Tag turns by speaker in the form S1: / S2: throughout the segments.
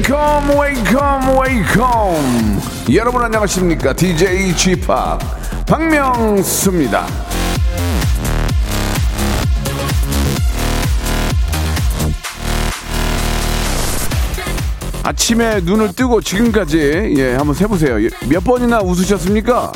S1: Welcome, welcome, welcome. 여러분 안녕하십니까? DJ p 박명수입니다. 아침에 눈을 뜨고 지금까지 예 한번 세보세요. 예, 몇 번이나 웃으셨습니까?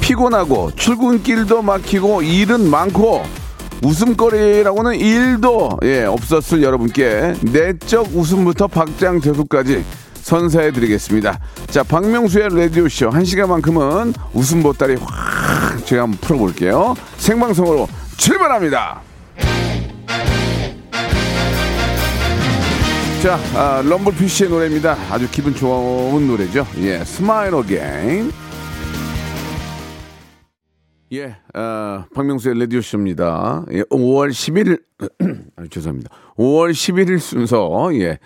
S1: 피곤하고 출근길도 막히고 일은 많고 웃음거리라고는 일도 예 없었을 여러분께 내적 웃음부터 박장 대소까지 선사해 드리겠습니다. 자, 박명수의 라디오쇼 한 시간만큼은 웃음 보따리 확 제가 한번 풀어볼게요. 생방송으로 출발합니다. 자, 아, 럼블피쉬의 노래입니다. 아주 기분 좋은 노래죠. 예, Smile Again. 예, 어, 박명수의 라디오 쇼입니다. 예, 5월 11일, 아, 죄송합니다. 5월 11일 순서, 예,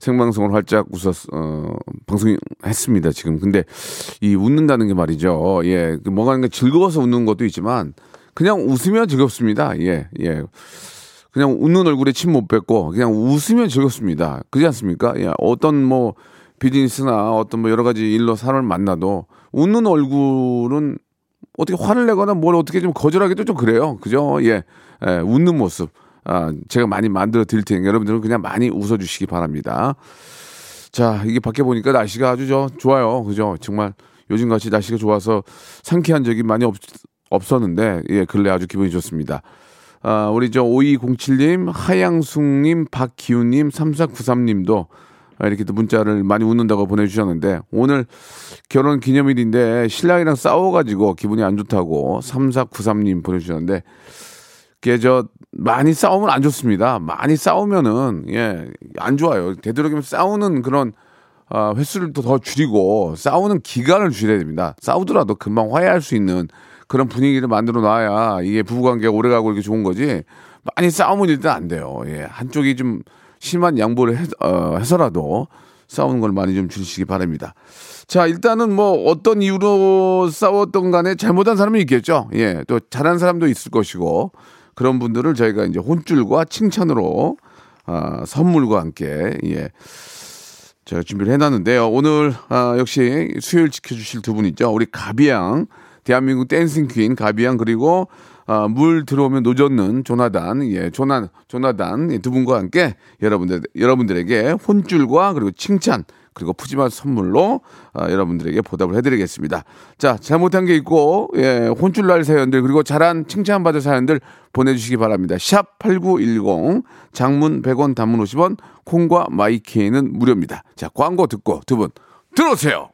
S1: 생방송을 활짝 웃었, 어, 방송했습니다, 지금. 근데 이 웃는다는 게 말이죠. 예, 그 뭐가 하는 게 즐거워서 웃는 것도 있지만, 그냥 웃으면 즐겁습니다. 예, 예. 그냥 웃는 얼굴에 침 못 뱉고 그냥 웃으면 즐겁습니다. 그렇지 않습니까? 예, 어떤 뭐 비즈니스나 어떤 뭐 여러 가지 일로 사람을 만나도 웃는 얼굴은 어떻게 화를 내거나 뭘 어떻게 좀 거절하기도 좀 그래요. 그죠? 예, 예 웃는 모습. 아, 제가 많이 만들어 드릴 테니까 여러분들은 그냥 많이 웃어 주시기 바랍니다. 자, 이게 밖에 보니까 날씨가 아주 저 좋아요. 그죠? 정말 요즘 같이 날씨가 좋아서 상쾌한 적이 많이 없, 없었는데, 예, 근래 아주 기분이 좋습니다. 아, 우리 저 5207님, 하양숙님, 박기훈님, 3493님도 이렇게 또 문자를 많이 웃는다고 보내주셨는데, 오늘 결혼 기념일인데 신랑이랑 싸워가지고 기분이 안 좋다고 3493님 보내주셨는데, 그게 저 많이 싸우면 안 좋습니다. 많이 싸우면은, 예, 안 좋아요. 되도록이면 싸우는 그런 아, 횟수를 또 더 줄이고 싸우는 기간을 줄여야 됩니다. 싸우더라도 금방 화해할 수 있는 그런 분위기를 만들어 놔야 이게 부부관계가 오래가고 이렇게 좋은 거지. 많이 싸우면 일단 안 돼요. 예, 한쪽이 좀 심한 양보를 해, 어, 해서라도 싸우는 걸 많이 좀 줄이시기 바랍니다. 자, 일단은 뭐 어떤 이유로 싸웠던 간에 잘못한 사람이 있겠죠. 예, 또 잘한 사람도 있을 것이고 그런 분들을 저희가 이제 혼줄과 칭찬으로 아, 선물과 함께 예. 제가 준비를 해놨는데요. 오늘 아, 역시 수요일 지켜주실 두 분 있죠. 우리 가비양, 대한민국 댄싱 퀸 가비양 그리고 아, 물 들어오면 노젓는 조나단, 예, 조나 조나단 예, 두 분과 함께 여러분들 여러분들에게 혼줄과 그리고 칭찬 그리고 푸짐한 선물로 아, 여러분들에게 보답을 해드리겠습니다. 자, 잘못한 게 있고, 예, 혼쭐 날 사연들, 그리고 잘한 칭찬받을 사연들 보내주시기 바랍니다. 샵 8910, 장문 100원, 단문 50원, 콩과 마이케이는 무료입니다. 자, 광고 듣고 두 분, 들어오세요!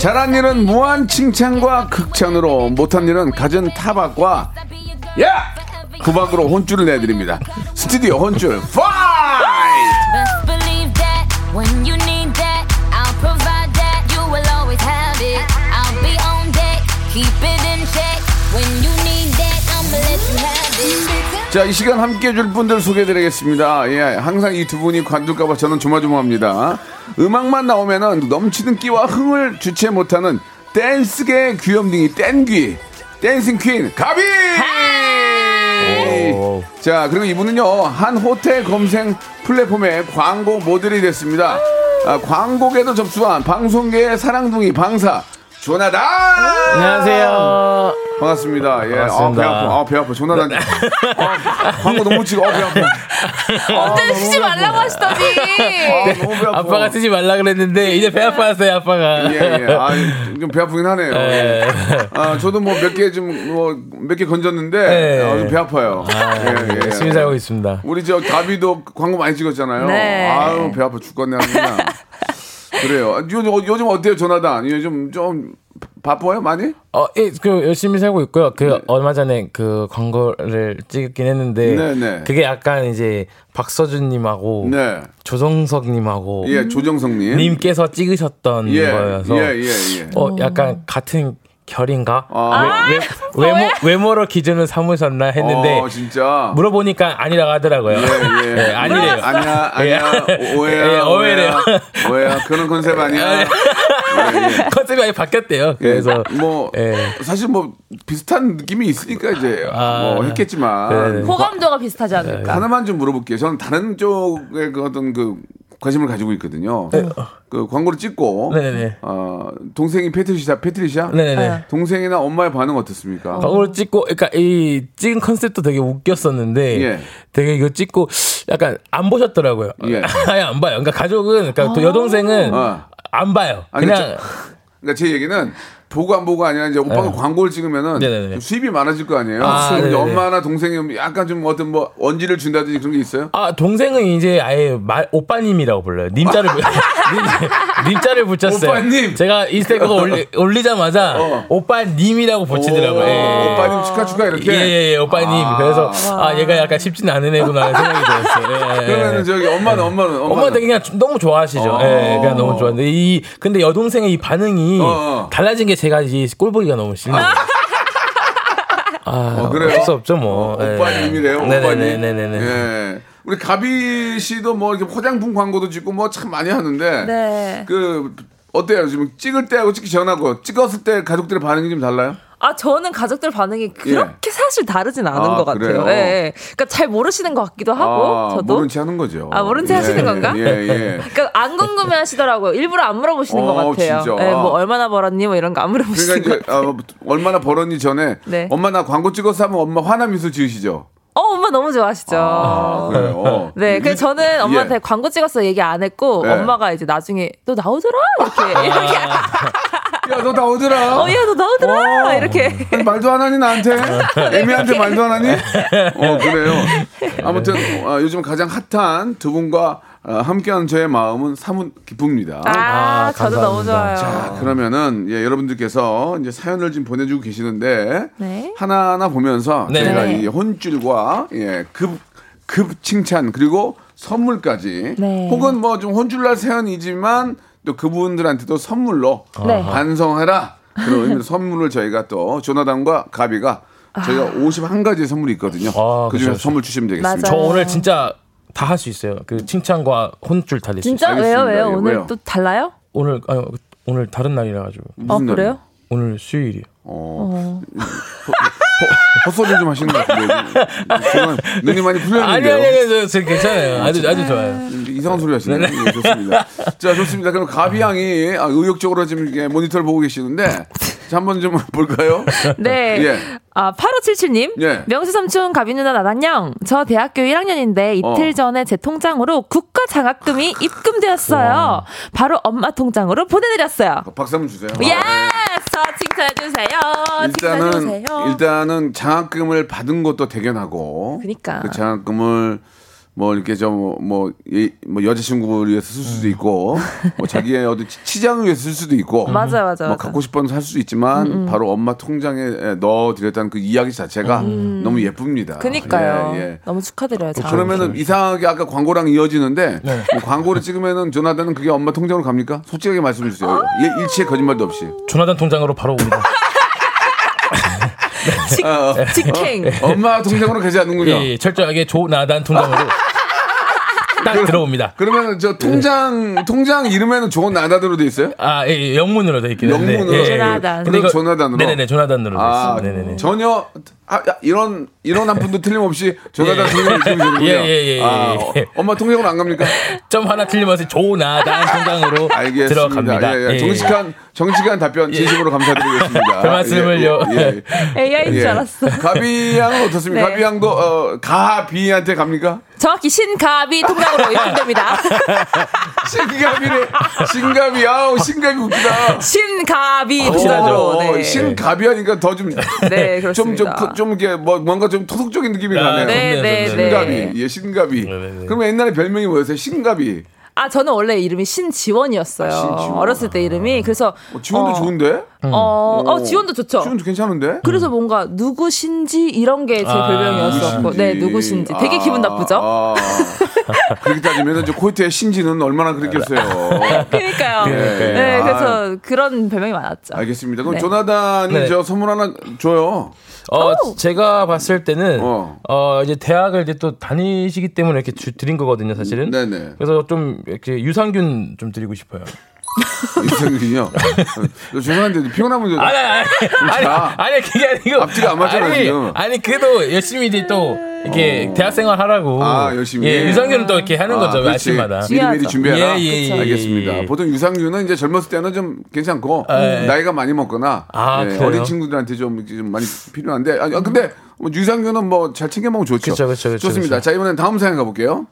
S1: 잘한 일은 무한 칭찬과 극찬으로, 못한 일은 갖은 타박과, 야! 구박으로 혼쭐을 내드립니다. 스튜디오 혼쭐, 파이!
S2: Best believe that
S1: 자, 이 시간 함께 해줄 분들 소개해드리겠습니다. 예, 항상 이 두 분이 관둘까봐 저는 조마조마합니다. 음악만 나오면은 넘치는 끼와 흥을 주체 못하는 댄스계 귀염둥이 댄귀, 댄싱 퀸, 가비! 자, 그리고 이분은요, 한 호텔 검색 플랫폼에 광고 모델이 됐습니다. 아, 광고계도 접수한 방송계의 사랑둥이 방사, 조나단!
S3: 안녕하세요.
S1: 반갑습니다. 예. 아, 배
S3: 반갑습니다.
S1: 아파. 아, 배 아파. 조나단. 아, 광고 너무 찍어. 아, 배 아파.
S4: 언제 쓰지 말라고 하시더니.
S1: 아, 너무 배 아파.
S3: 아빠가 쓰지 말라 그랬는데 이제 배 아파왔어요 아빠가.
S1: 예, 예. 아, 좀 배 아프긴 하네요.
S3: 예.
S1: 아, 저도 뭐 몇 개 좀, 뭐, 몇 개 건졌는데,
S3: 예.
S1: 아, 좀배 아파요. 예, 예.
S3: 열심히 살고 있습니다.
S1: 우리 저 가비도 광고 많이 찍었잖아요.
S4: 네.
S1: 아유, 배 아파 죽겠네, 그냥. 그래요. 아, 요즘, 어- 요즘 어때요, 조나단? 요즘 좀 바빠요, 많이?
S3: 어, 예, 그 열심히 살고 있고요. 그 얼마 전에 그 광고를 찍긴 했는데
S1: 네, 네.
S3: 그게 약간 이제 박서준님하고
S1: 네.
S3: 조정석님하고
S1: 예, 조정석님.
S3: 님께서 찍으셨던
S1: 예,
S3: 거여서
S1: 예, 예, 예.
S3: 어 약간 같은 결인가?
S1: 아.
S3: 외, 외, 외 모 외모로 기준을 삼으셨나 했는데
S1: 어, 진짜.
S3: 물어보니까 아니라고 하더라고요.
S1: 예, 예.
S3: 네, 아니래요.
S1: 아니야, 아니야.
S3: 예.
S1: 오해야,
S3: 예, 오해래요.
S1: 오해야. 오해야. 그런 컨셉 아니야. 예, 예.
S3: 컨셉이 아예 바뀌었대요.
S1: 그래서 뭐
S3: 예.
S1: 사실 뭐 비슷한 느낌이 있으니까 이제
S3: 아.
S1: 뭐 했겠지만
S3: 네.
S4: 호감도가 비슷하지 않을까.
S1: 하나만 좀 물어볼게요. 저는 다른 쪽의 그 어떤 그 관심을 가지고 있거든요. 그 광고를 찍고
S3: 네네네.
S1: 어, 동생이 패트리샤 패트리샤
S3: 네네네.
S1: 동생이나 엄마의 반응 어떻습니까?
S3: 광고를 찍고, 그러니까 이 찍은 컨셉도 되게 웃겼었는데,
S1: 예.
S3: 되게 이거 찍고 약간 안 보셨더라고요.
S1: 예.
S3: 아예 안 봐요. 그러니까 가족은, 그러니까 또 여동생은
S1: 어.
S3: 안 봐요.
S1: 아니,
S3: 그냥
S1: 그러니까 제 얘기는 보고 안 보고 아니라 이제 오빠가 광고를 찍으면은
S3: 네. 네네네.
S1: 좀 수입이 많아질 거 아니에요.
S3: 아,
S1: 이제. 엄마나 동생이 약간 좀 어떤 뭐 언지를 준다든지 그런 게 있어요?
S3: 아 동생은 이제 아예 말 오빠님이라고 불러요. 님자를 부- 님, 님자를 붙였어요.
S1: 오빠님.
S3: 제가 인스타그램 올리, 올리자마자
S1: 어.
S3: 오빠님이라고 붙이더라고요.
S1: 오,
S3: 예.
S1: 오빠님 축하 축하 이렇게.
S3: 예예 예 오빠님.
S1: 아.
S3: 그래서 아 얘가 약간 쉽진 않은 애구나 생각이 들었어요. 예, 예.
S1: 그러면은 저기 엄마는 엄마는 엄마는
S3: 엄마 되게 그냥 너무 좋아하시죠.
S1: 어.
S3: 예, 그냥 너무 좋아하는데 이 근데 여동생의 이 반응이
S1: 어, 어.
S3: 달라진 게 제가 이 꼴보기가 너무 싫네요. 아,
S1: 어, 그래요?
S3: 어쩔 수 없죠 뭐. 예.
S1: 오빠님이래요. 오빠님.
S3: 네네네네네.
S1: 예. 우리 가비 씨도 뭐 이렇게 화장품 광고도 찍고 뭐 참 많이 하는데
S4: 네.
S1: 그 어때요? 지금 찍을 때하고 찍기 전하고 찍었을 때 가족들의 반응이 좀 달라요?
S4: 아, 저는 가족들 반응이 그렇게 사실 다르진 않은
S1: 예. 아,
S4: 것 같아요. 예, 예. 그러니까 잘 모르시는 것 같기도 하고,
S1: 아,
S4: 저도.
S1: 모른 체 하는 거죠.
S4: 아, 모른 체 하시는 건가?
S1: 예, 예.
S4: 그러니까 안 궁금해 하시더라고요. 일부러 안 물어보시는
S1: 어,
S4: 것 같아요.
S1: 진짜?
S4: 예, 뭐 얼마나 벌었니? 뭐 이런 거 안 물어보시는
S1: 그러니까
S4: 것
S1: 이제
S4: 같아요.
S1: 어, 얼마나 벌었니 전에
S4: 네.
S1: 엄마 나 광고 찍어서 하면 엄마 화나 미소 지으시죠.
S4: 어, 엄마 너무 좋아하시죠.
S1: 아, 그래요.
S4: 네, 그래서 저는 엄마한테
S1: 예.
S4: 광고 찍었어 얘기 안 했고
S1: 네.
S4: 엄마가 이제 나중에 너 나오더라 이렇게
S1: 아.
S4: 이렇게
S1: 야, 너 나오더라.
S4: 어, 야 너 나오더라
S1: 어.
S4: 이렇게
S1: 아니, 말도 안 하니 나한테? 애미한테 말도 안 하니? 어 그래요. 아무튼 어, 요즘 가장 핫한 두 분과 어, 함께하는 저의 마음은 사뭇 기쁩니다.
S4: 아,
S3: 아,
S4: 저도 너무 좋아요.
S1: 자 그러면은 예, 여러분들께서 이제 사연을 지금 보내주고 계시는데
S4: 네.
S1: 하나하나 보면서
S3: 네.
S1: 제가
S4: 네.
S1: 이 혼줄과 예, 급, 급 칭찬 그리고 선물까지
S4: 네.
S1: 혹은 뭐 좀 혼줄날 사연이지만 또 그분들한테도 선물로
S4: 네.
S1: 반성해라 그런 의미로 선물을 저희가 또 조나단과 가비가 저희가 51가지 선물이 있거든요.
S3: 아,
S1: 그 중에서
S3: 그쵸, 그쵸.
S1: 선물 주시면 되겠습니다.
S3: 저
S4: 맞아요.
S3: 오늘 진짜 다 할 수 있어요. 그 칭찬과 혼줄 달릴 수 있어요.
S4: 진짜 왜요
S1: 알겠습니다.
S4: 왜요
S1: 예,
S4: 오늘
S1: 왜요?
S4: 또 달라요?
S3: 오늘 아니, 오늘 다른 날이라 가지고
S4: 어
S1: 무슨 날이에요?
S4: 그래요?
S3: 오늘 수요일이요.
S1: 어. 헛소리 좀 하시는 것 같은데. 정말 눈이 많이
S3: 아니
S1: 풀렸는데요.
S3: 아니 아니 저, 저 괜찮아요. 아주 아주 좋아요.
S1: 이상한 소리 하시네요. 예, 좋습니다. 자, 좋습니다. 그럼 가비 양이 아, 의욕적으로 지금 이렇게 모니터를 보고 계시는데 자, 한번 좀 볼까요?
S4: 네.
S1: 예.
S4: 아, 8577님.
S1: 예.
S4: 명수 삼촌, 가비 누나, 나단형. 저 대학교 1학년인데 이틀
S1: 어.
S4: 전에 제 통장으로 국가 장학금이 입금되었어요. 바로 엄마 통장으로 보내드렸어요.
S1: 박수 한번 주세요.
S4: 예 스! 저 칭찬해주세요.
S1: 일단은
S4: 칭찬해주세요.
S1: 일단은 장학금을 받은 것도 대견하고
S4: 그니까.
S1: 그 장학금을 뭐 이렇게 좀뭐 뭐 여자친구를 위해서 쓸 수도 있고 뭐 자기의 어떤 치- 치장을 위해서 쓸 수도 있고
S4: 맞아요, 맞아요,
S1: 뭐. 갖고 싶어서 살 수도 있지만 바로 엄마 통장에 넣어 드렸다는 그 이야기 자체가 너무 예쁩니다.
S4: 음. 그니까요.
S1: 예, 예.
S4: 너무 축하드려요. 장
S1: 그러면은 이상하게 아까 광고랑 이어지는데 뭐 광고를 찍으면은 조나단은 그게 엄마 통장으로 갑니까? 솔직하게 말씀해 주세요. 예, 일치의 거짓말도 없이.
S3: 조나단 통장으로 바로 옵니다.
S1: 어, 어.
S4: 직행.
S1: 엄마 통장으로 가지 않는군요.
S3: 예, 예, 철저하게 조나단 통장으로 딱 들어옵니다.
S1: 그러면 저 통장 통장 이름에는 좋은 나다드로 돼 있어요?
S3: 아, 예, 예, 영문으로 돼 있긴 한데.
S1: 영문으로?
S3: 예, 예.
S4: 조나단.
S3: 근데 이거
S1: 그럼 조나단으로?
S3: 네네네, 조나단으로
S1: 돼아
S3: 있습니다. 네네네.
S1: 전혀 아, 야, 이런 이런 한 분도 틀림없이 조나단 통장을 지금 되는군요.
S3: 예, 예, 예, 예.
S1: 아, 어, 엄마 통장으로 안 갑니까?
S3: 점 하나 틀리면서 조나단 통장으로
S1: 알겠습니다.
S3: 들어갑니다.
S1: 예, 예.
S3: 예.
S1: 정직한 정직한 답변 진심으로 감사드리겠습니다.
S3: 그 말씀을요.
S1: 예, 예, 예.
S4: AI인 줄 알았어.
S1: 가비 양은 어떻습니까?
S4: 네.
S1: 가비 양도 어, 가비한테 갑니까?
S4: 정확히 신가비 통장으로 입금됩니다.
S1: 신가비래. 신가비. 아우, 신가비 웃기다.
S4: 신가비. 통장으로.
S1: 어,
S4: 네.
S1: 신가비 하니까 더 좀.
S4: 네,
S1: 좀, 좀,
S4: 그렇습니다.
S1: 그- 좀, 이게 뭐, 뭔가 좀 토속적인 느낌이
S3: 아,
S1: 나네요.
S4: 네,
S3: 네.
S4: 네.
S1: 신가비. 예, 신가비.
S3: 네, 네.
S1: 그럼 옛날에 별명이 뭐였어요? 신가비.
S4: 아, 저는 원래 이름이 신지원이었어요.
S1: 신지원.
S4: 어렸을 때 이름이. 그래서.
S1: 어, 지원도
S4: 어,
S1: 좋은데?
S4: 어, 어, 지원도 좋죠.
S1: 지원도 괜찮은데?
S4: 그래서 뭔가 누구신지 이런 게제
S3: 아,
S4: 별명이었었고, 네, 누구신지. 되게 기분 나쁘죠?
S1: 아, 그렇게 따지면 이제 코이트의 신지는 얼마나 그랬겠어요.
S4: 그러니까요.
S1: 네.
S4: 네,
S1: 아.
S4: 그래서 그런 별명이 많았죠.
S1: 알겠습니다. 그럼
S4: 네.
S1: 조나단이
S3: 네.
S1: 저 선물 하나 줘요.
S3: 어, 제가 봤을 때는
S1: 어.
S3: 어. 이제 대학을 이제 또 다니시기 때문에 이렇게 주, 드린 거거든요, 사실은.
S1: 네네.
S3: 그래서 좀 이렇게 유산균 좀 드리고 싶어요.
S1: 이승균이요. 어, 죄송한데 피곤하면 좀
S3: 아니, 아니, 아니,
S1: 자.
S3: 아니, 그게 아니고.
S1: 앞뒤가 안 맞잖아,
S3: 아니,
S1: 지금.
S3: 아니, 그래도 열심히 이제 또 이렇게 대학생활 하라고.
S1: 아, 열심히.
S3: 예, 유산균은 또 이렇게 하는 거죠,
S1: 그렇지.
S3: 아침마다.
S1: 미리 미리. 준비해라.
S3: 예, 예, 예,
S1: 알겠습니다.
S3: 예, 예.
S1: 보통 유산균은 이제 젊었을 때는 좀 괜찮고
S3: 예.
S1: 나이가 많이 먹거나
S3: 아,
S1: 예? 어린 친구들한테 좀, 좀 많이 필요한데 아, 아, 근데 뭐 유산균은 뭐 잘 챙겨 먹으면 좋죠.
S3: 그쵸, 그쵸, 그쵸,
S1: 좋습니다.
S3: 그쵸.
S1: 자 이번엔 다음 사연 가볼게요.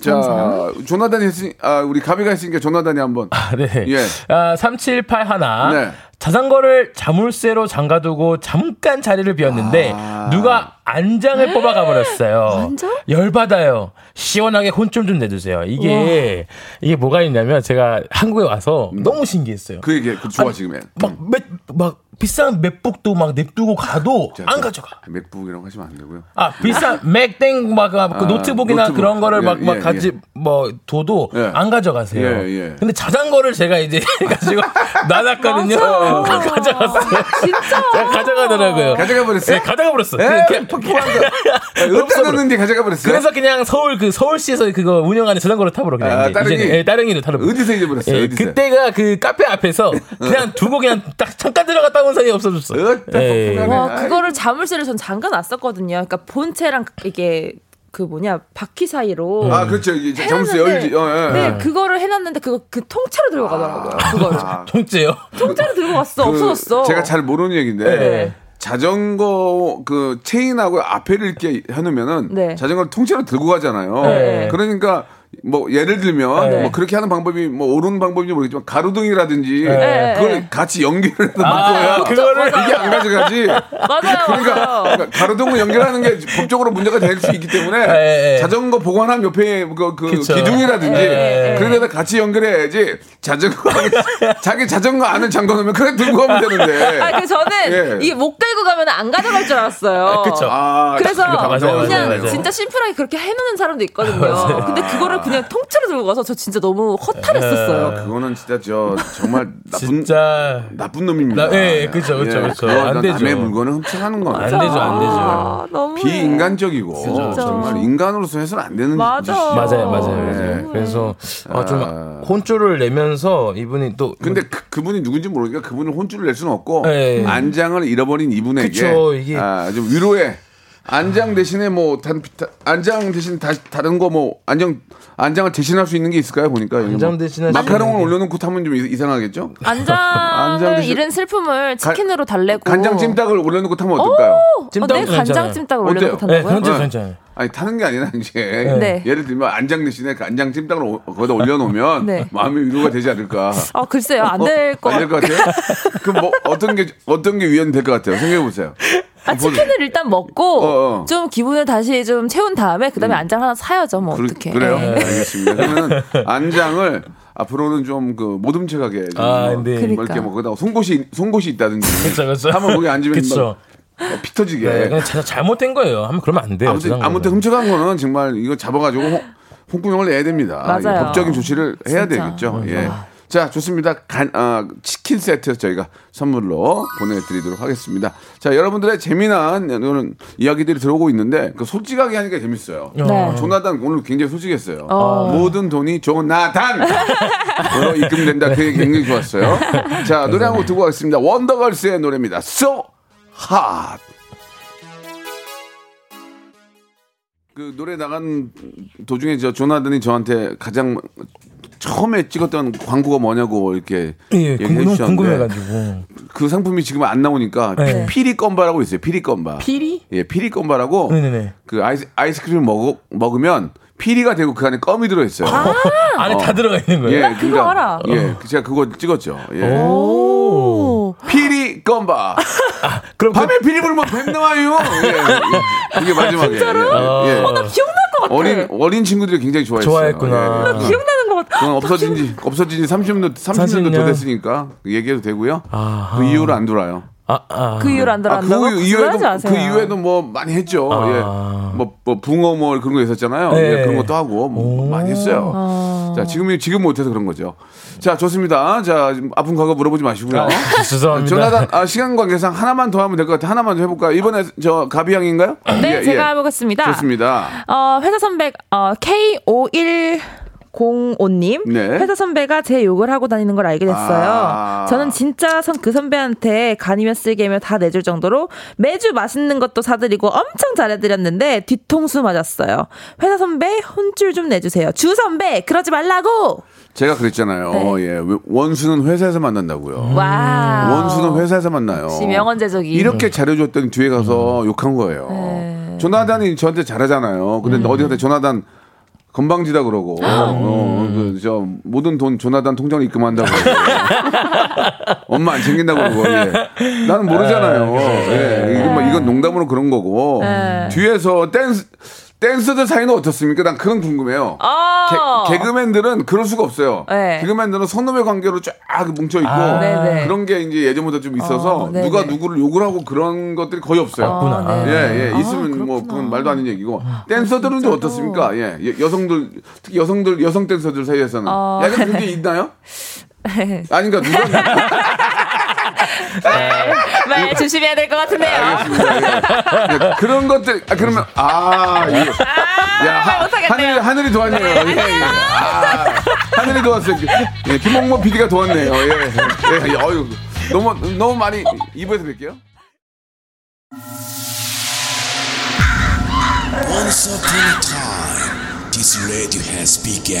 S1: 자 조나단이 했으니 아 우리 가비가 했으니까 조나단이 한 번
S3: 아, 네.
S1: 예.
S3: 아, 378 하나.
S1: 네.
S3: 자전거를 자물쇠로 잠가두고 잠깐 자리를 비웠는데
S1: 아.
S3: 누가 안장을 뽑아가 버렸어요.
S4: 안장?
S3: 열받아요. 시원하게 혼 좀 좀 내주세요. 이게 이게 뭐가 있냐면 제가 한국에 와서 너무 신기했어요.
S1: 그 얘기 그 좋아 지금 해.
S3: 막, 맥, 막 비싼 MacBook도 막 냅두고 가도
S1: 자,
S3: 안
S1: 자,
S3: 가져가.
S1: MacBook이라고 하시면 안 되고요.
S3: 아 비싼 맥땡 막, 그
S1: 아,
S3: 노트북이나
S1: 노트북.
S3: 그런 거를 막,
S1: 예,
S3: 막
S1: 예,
S3: 가지 뭐 둬도
S1: 예.
S3: 안 가져가세요.
S1: 예, 예.
S3: 근데 자전거를 제가 이제 가지고.
S4: 맞아.
S3: 가져갔어요.
S4: 진짜.
S3: 제가 가져가더라고요.
S1: 가져가 버렸어요?
S3: 네, 가져가 버렸어.
S1: 거. 어디다
S3: 없어
S1: 넣는데 가져가 버렸어요?
S3: 그래서 그냥 서울 그 서울시에서 그거 운영하는 자전거를 타보러 그냥
S1: 아, 따릉이?
S3: 예, 따릉이로 타러
S1: 어디서 잊어버렸어요?
S3: 예,
S1: 어디서?
S3: 그때가 그 카페 앞에서 그냥 두고 그냥 딱 잠깐 들어갔다 온 사이에 없어졌어. 예.
S4: 와,
S1: 아이.
S4: 그거를 자물쇠를 전 잠가 놨었거든요. 그러니까 본체랑 이게 그 뭐냐 바퀴 사이로.
S1: 아 그렇죠. 이게 잠수 열지. 어, 예.
S4: 네, 그거를 해놨는데 그거 그 통째로 들고 가더라고요. 그거를
S3: 통째요.
S4: 통째로 들고 갔어.
S1: 그
S4: 없어졌어.
S1: 제가 잘 모르는 얘기인데
S4: 네.
S1: 자전거 그 체인하고 앞에를 이렇게 해놓으면은
S4: 네.
S1: 자전거를 통째로 들고 가잖아요.
S4: 네.
S1: 그러니까 뭐 예를 들면
S3: 네.
S1: 뭐 그렇게 하는 방법이 뭐 옳은 방법인지 모르겠지만 가로등이라든지
S4: 네.
S1: 그걸
S4: 네.
S1: 같이 연결해서
S3: 아,
S1: 묶어야
S3: 그거를
S1: 이게 안 가져가지.
S4: 맞아요,
S1: 그러니까,
S4: 맞아요.
S1: 그러니까 가로등을 연결하는 게 법적으로 문제가 될 수 있기 때문에
S3: 네.
S1: 자전거 보관함 옆에 그, 그. 기둥이라든지
S3: 네.
S1: 그런 데다 같이 연결해야지 자전거 자기 자전거 안을 잠궈 놓으면 그래 들고 가면 되는데.
S4: 아, 그 저는
S1: 예.
S4: 이게 목 들고 가면 안 가져갈 줄 알았어요.
S3: 그쵸.
S1: 아,
S4: 그래서
S1: 그거
S3: 맞아요,
S4: 그냥
S3: 맞아요, 맞아요.
S4: 진짜 심플하게 그렇게 해놓는 사람도 있거든요. 근데 그거를 그냥 통째로 들고 가서 저 진짜 너무 허탈했었어요.
S1: 그거는 진짜 저 정말 나쁜
S3: 진짜
S1: 나쁜 놈입니다.
S3: 나- 예, 그죠, 그죠, 그죠.
S1: 그거
S3: 안 되죠.
S1: 남의 물건을 훔쳐가는 건
S3: 안 되죠, 안 되죠.
S4: 아, 너무
S1: 비인간적이고
S4: 진짜.
S1: 정말 인간으로서 해서는 안 되는
S4: 맞아.
S3: 맞아요, 맞아요,
S1: 네.
S3: 맞아요. 그래서 어, 좀
S1: 아.
S3: 혼쭐을 내면서 이분이 또
S1: 근데 그, 분이 누군지 모르니까 그분을 혼쭐을 낼 수는 없고
S3: 네.
S1: 안장을 잃어버린 이분에게
S3: 그쵸, 이게-
S1: 아, 좀 위로해 안장 대신에 뭐 단, 다- 안장 대신 다, 다른 거 뭐 안장 안장을 대신할 수 있는 게 있을까요 보니까
S3: 안장 대신할 수
S1: 마카롱을 올려놓고 타면 좀 이- 이상하겠죠 안장 대신-
S4: 잃은 슬픔을 치킨으로 달래고
S1: 간장 찜닭을 올려놓고 타면 어떨까요?
S4: 어, 네,
S3: 찜닭은
S4: 간장
S3: 괜찮아요.
S4: 찜닭을? 올려놓고
S3: 네,
S4: 탄다고요?
S3: 괜찮아요,
S1: 네.
S3: 괜찮아요.
S1: 아니 타는 게 아니라 이제
S4: 네.
S1: 예를 들면 안장 대신에 간장 찜닭을 오- 거기다 올려놓으면
S4: 네.
S1: 마음의 위로가 되지 않을까?
S4: 아 글쎄요 안
S1: 될것안될
S4: 같아요.
S1: 것 같아요. 그럼 뭐 어떤 게 어떤 게 위안이 될 것 같아요? 생각해 보세요.
S4: 아, 치킨을 일단 먹고
S1: 어, 어.
S4: 좀 기분을 다시 좀 채운 다음에 그다음에 안장 하나 사야죠 뭐 어떻게?
S1: 그래요?
S4: 예.
S1: 알겠습니다. 그러면 안장을 앞으로는 좀 그 모듬체하게 좀
S3: 아,
S1: 뭐,
S3: 네.
S1: 뭐 이렇게
S4: 그러니까.
S1: 뭐 거기다 송곳이 송곳이 있다든지
S3: 그쵸, 그쵸.
S1: 한번 거기 앉으면
S3: 그쵸.
S1: 막, 어, 피 터지게.
S3: 네, 그냥 자- 잘못된 거예요. 하면 그러면 안 돼요.
S1: 아무튼. 아무튼 훔쳐간 거는 정말 이거 잡아가지고 홍, 홍구형을 내야 됩니다.
S4: 맞아요.
S1: 이 법적인 조치를 해야
S4: 진짜.
S1: 되겠죠. 예. 자, 좋습니다. 간, 아, 치킨 세트 저희가 선물로 보내드리도록 하겠습니다. 자, 여러분들의 재미난 이런 이야기들이 들어오고 있는데 그 솔직하게 하니까 재밌어요.
S4: 네.
S1: 조나단 오늘 굉장히 솔직했어요.
S4: 어.
S1: 모든 돈이 조나단 으로 입금된다. 그 얘기 굉장히 좋았어요. 자, 노래 한 곡 듣고 가겠습니다. 원더걸스의 노래입니다. So Hot. 그 노래 나간 도중에 저 조나단이 저한테 가장 처음에 찍었던 광고가 뭐냐고 이렇게
S3: 예,
S1: 얘기해
S3: 궁금,
S1: 주셨는데
S3: 궁금해가지고.
S1: 그 상품이 지금 안 나오니까
S3: 네.
S1: 피리 껌바라고 있어요. 피리 껌바.
S3: 피리?
S1: 예, 피리 껌바라고
S3: 네네네.
S1: 그 아이스 아이스크림 먹 먹으면 피리가 되고 그 안에 껌이 들어 있어요.
S3: 안에 다 들어가 있는 거예요?
S1: 예,
S4: 그거 알아.
S1: 예, 제가 그거 찍었죠. 예.
S4: 오.
S1: 피리 껌바.
S3: 그럼 그,
S1: 밤에 피리 불면 뱀 나와요. 예, 예. 그게 마지막에. 진짜로? 예. 예.
S4: 나 기억날 것 같아.
S1: 어린 어린 친구들이 굉장히 좋아했어요.
S3: 좋아했구나.
S1: 예.
S4: 기억나는 것.
S1: 그건 없어진 지 없어진 지 30년 30년도 더 됐으니까 얘기해도 되고요.
S3: 아하.
S1: 그 이후로 안 돌아요.
S3: 아, 아.
S4: 그 이유를 안
S1: 아,
S4: 들어간다고?
S1: 그 이후에도. 그 이후에도 뭐 많이 했죠.
S3: 아.
S1: 예. 뭐, 뭐 붕어 뭐 그런 거 있었잖아요.
S3: 네.
S1: 예, 그런 것도 하고 뭐 많이 했어요.
S4: 아.
S1: 자, 지금 지금 못 해서 그런 거죠. 자, 좋습니다. 자, 아픈 과거 물어보지 마시고요.
S3: 아, 죄송합니다.
S1: 전화단 아, 시간 관계상 하나만 더 하면 될 것 같아. 하나만 더 해볼까요? 이번에 저 가비양인가요?
S4: 네,
S1: 예,
S4: 제가
S1: 예.
S4: 해보겠습니다.
S1: 좋습니다.
S4: 어, 회사 선배, 어, K5105님.
S1: 네.
S4: 회사 선배가 제 욕을 하고 다니는 걸 알게 됐어요.
S1: 아.
S4: 저는 진짜 선, 그 선배한테 간이면 쓸게며 다 내줄 정도로 매주 맛있는 것도 사드리고 엄청 잘해드렸는데 뒤통수 맞았어요. 회사 선배 혼줄 좀 내주세요. 주 선배, 그러지 말라고!
S1: 제가 그랬잖아요.
S4: 네.
S1: 예. 원수는 회사에서 만난다고요.
S4: 와.
S1: 원수는 회사에서 만나요.
S4: 명언제적이.
S1: 이렇게 잘해줬더니 뒤에 가서 욕한 거예요.
S4: 네.
S1: 조나단이 저한테 잘하잖아요. 근데 어디 가서 조나단 건방지다 그러고, 어, 그, 저, 모든 돈 조나단 통장에 입금한다고. 그러고. 엄마 안 챙긴다고 그러고, 예. 나는 모르잖아요. 예. 이건, 뭐, 이건 농담으로 그런 거고.
S4: 네.
S1: 뒤에서 댄스, 댄서들 사이는 어떻습니까? 난 그건 궁금해요.
S4: 어.
S1: 개, 개그맨들은 그럴 수가 없어요.
S4: 네.
S1: 개그맨들은 선후배 관계로 쫙 뭉쳐 있고
S3: 아.
S1: 그런 게 이제 예전부터 좀 있어서
S4: 어.
S1: 누가 누구를 욕을 하고 그런 것들이 거의 없어요.
S4: 아, 네.
S1: 예, 예.
S4: 아,
S1: 있으면 뭐
S4: 그렇구나.
S1: 그건 말도 아닌 얘기고. 댄서들은 좀 어떻습니까? 예. 예, 여성들 특히 여성들 여성 댄서들 사이에서는
S4: 어.
S1: 약간 그런 게 있나요? 아닌가 누가
S4: 말 조심해야 될 것 같은데요.
S1: 알겠습니다. 예. 예, 그런 것들 아, 그러면 아 이거 야 하,
S4: 못하겠네요.
S1: 하늘이 하늘이 도왔네요. 예, 예. 아, 하늘이 도왔어요. 예, 김홍모 PD가 도왔네요. 예, 예, 예, 어유 너무 너무 많이 2부에서 뵐게요.
S5: Once upon a time, this radio has begun.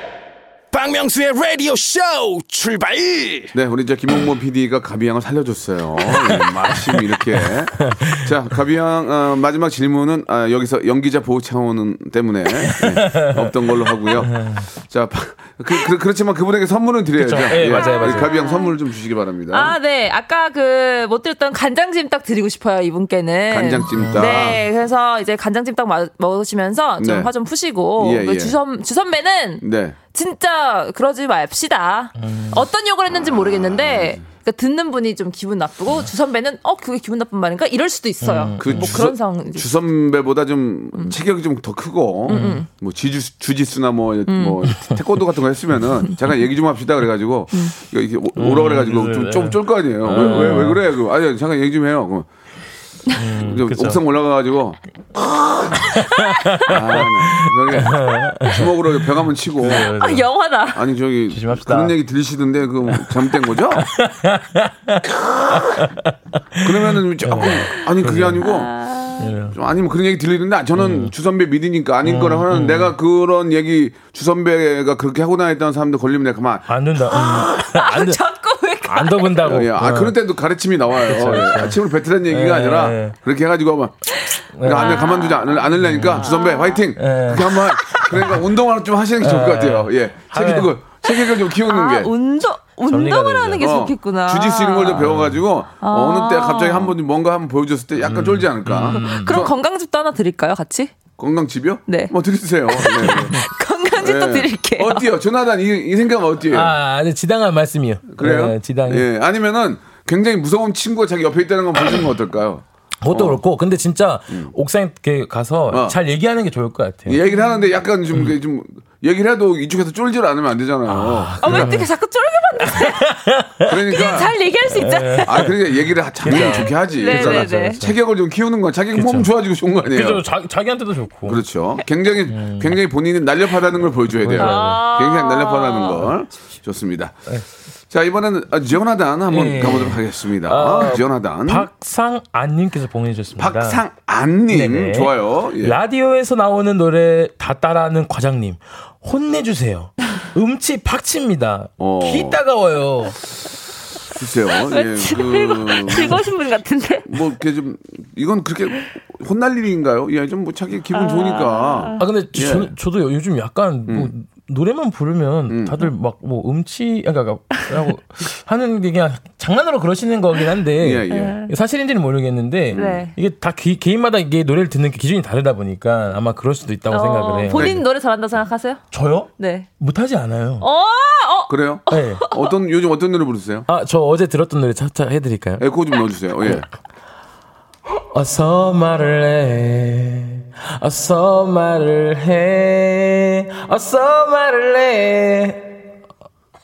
S6: 박명수의 라디오 쇼 출발.
S1: 네, 우리 이제 김홍모 PD가 가비양을 살려줬어요. 예, 마침 이렇게. 자, 가비양 어, 마지막 질문은 아, 여기서 연기자 보호 차원 때문에 예, 없던 걸로 하고요. 자, 바- 그, 그, 렇지만 그분에게 선물은 드려야죠.
S3: 그쵸. 예, 맞아요, 맞아요.
S1: 가비양 선물 좀 주시기 바랍니다.
S4: 아, 네. 아까 그 못 드렸던 간장찜닭 드리고 싶어요, 이분께는.
S1: 간장찜닭.
S4: 네. 그래서 이제 간장찜닭 마- 먹으시면서 좀
S1: 네.
S4: 화좀 푸시고
S1: 예,
S4: 그
S1: 예.
S4: 주선 주선배는
S1: 네.
S4: 진짜 그러지 맙시다. 어떤 욕을 했는지 모르겠는데 그러니까 듣는 분이 좀 기분 나쁘고 주 선배는 어 그게 기분 나쁜 말인가 이럴 수도 있어요. 그뭐
S1: 주선-
S4: 그런 상황.
S1: 주 선배보다 좀 체격이 좀 더 크고 뭐 지주 주짓수나 뭐뭐 태권도 같은 거 했으면은 잠깐 얘기 좀 합시다 그래가지고 오- 오라 그래가지고 좀 좀 쫄 거 아니에요. 왜왜왜 그래? 그 아니 잠깐 얘기 좀 해요. 그럼 좀
S3: 그쵸.
S1: 옥상 올라가가지고 아, 저기 주먹으로 벽 한번 치고
S4: 아, 영화다.
S1: 아니 저기
S3: 조심합시다.
S1: 그런 얘기 들으시던데 그 잘못된 거죠? 그러면은 조금 아니 그게 아니고 좀 아니면 그런 얘기 들리는데 저는 주선배 믿으니까 아닌 거라고 하는 내가 그런 얘기 주선배가 그렇게 하고 다녔다는 사람들 걸리면 내가 그만
S3: 안 된다. 음. 안, 돼.
S4: 자꾸
S3: 안 더군다고.
S1: 예, 아 그런 때도 가르침이 나와요.
S3: 그쵸, 그쵸.
S1: 예, 아침을 뱉으라는 얘기가
S3: 예,
S1: 아니라
S3: 예.
S1: 그렇게 해가지고 막 그러니까 안돼 가만두지 않을, 않으려니까 주선배 화이팅.
S3: 예.
S1: 그렇게 한번 그러니까 운동을 좀 하시는 게 좋을 것 같아요. 예, 체격을 체격을 좀 키우는
S4: 아,
S1: 게.
S4: 운동 운동을. 하는 게
S1: 어,
S4: 좋겠구나.
S1: 주짓수 이런 걸 좀 배워가지고 어, 느 때 갑자기 한 번 뭔가 한번 보여줬을 때 약간 쫄지 않을까.
S4: 그럼 건강즙도 하나 드릴까요, 같이?
S1: 건강집이요?
S4: 네.
S1: 뭐 드리세요. 네.
S4: 건강즙도
S1: 네.
S4: 드릴게요.
S1: 어때요, 조나단 이, 이 생각은 어때요?
S3: 아, 아니, 지당한 말씀이요.
S1: 그래요?
S3: 네, 지당이.
S1: 예, 아니면은 굉장히 무서운 친구가 자기 옆에 있다는 건 보시는 건 어떨까요?
S3: 그것도 그렇고, 근데 진짜 옥상에 이렇게 가서
S1: 어.
S3: 잘 얘기하는 게 좋을 것 같아요.
S1: 얘기를 하는데 약간 좀, 그 좀, 얘기를 해도 이쪽에서 쫄질 않으면 안 되잖아요.
S4: 아, 왜 이렇게 자꾸 쫄게
S1: 그러니까
S4: 잘 얘기할 수 있잖아요.
S1: 아 그러니까 얘기를 장면 좋게 하지.
S4: 네,
S1: 그러니까
S4: 네, 네.
S1: 체격을 좀 키우는 건 자기 몸 좋아지고 좋은 거 아니에요.
S3: 그죠 자, 자기한테도 좋고.
S1: 그렇죠. 굉장히 굉장히 본인이 날렵하다는 걸 보여줘야 돼요.
S4: 아.
S1: 굉장히 날렵하다는 걸 좋습니다. 자 이번에는 아, 지원하단 한번
S3: 네.
S1: 가보도록 하겠습니다.
S3: 아,
S1: 지원하단
S3: 박상안님께서 보내주셨습니다.
S1: 박상안님
S3: 네네.
S1: 좋아요. 예.
S3: 라디오에서 나오는 노래 다 따라하는 과장님 혼내주세요. 음치 박치입니다.
S1: 어.
S3: 귀 따가워요.
S1: 글쎄요. 예, 그,
S4: 즐거우신 분 같은데.
S1: 뭐 이렇게 좀 이건 그렇게 혼날 일인가요? 예, 좀 뭐 자기 기분 좋으니까.
S3: 아 근데
S1: 예.
S3: 저, 저도 요즘 약간 뭐 노래만 부르면 다들 막 뭐 음치 그러니까 라고 하는 게 그냥 장난으로 그러시는 거긴 한데
S1: 예, 예.
S3: 사실인지는 모르겠는데
S4: 네.
S3: 이게 다 기- 개인마다 이게 노래를 듣는 게 기준이 다르다 보니까 아마 그럴 수도 있다고 생각을 해요.
S4: 본인 노래 잘한다 생각하세요?
S3: 저요?
S4: 네.
S3: 못하지 않아요.
S4: 어, 어.
S1: 그래요?
S3: 네.
S1: 어떤 요즘 어떤 노래 부르세요?
S3: 아 저 어제 들었던 노래 차차 해드릴까요?
S1: 에코 좀 넣어주세요. 예.
S3: 어서 말을 해. 어서 말을 해. 어서 말을 해.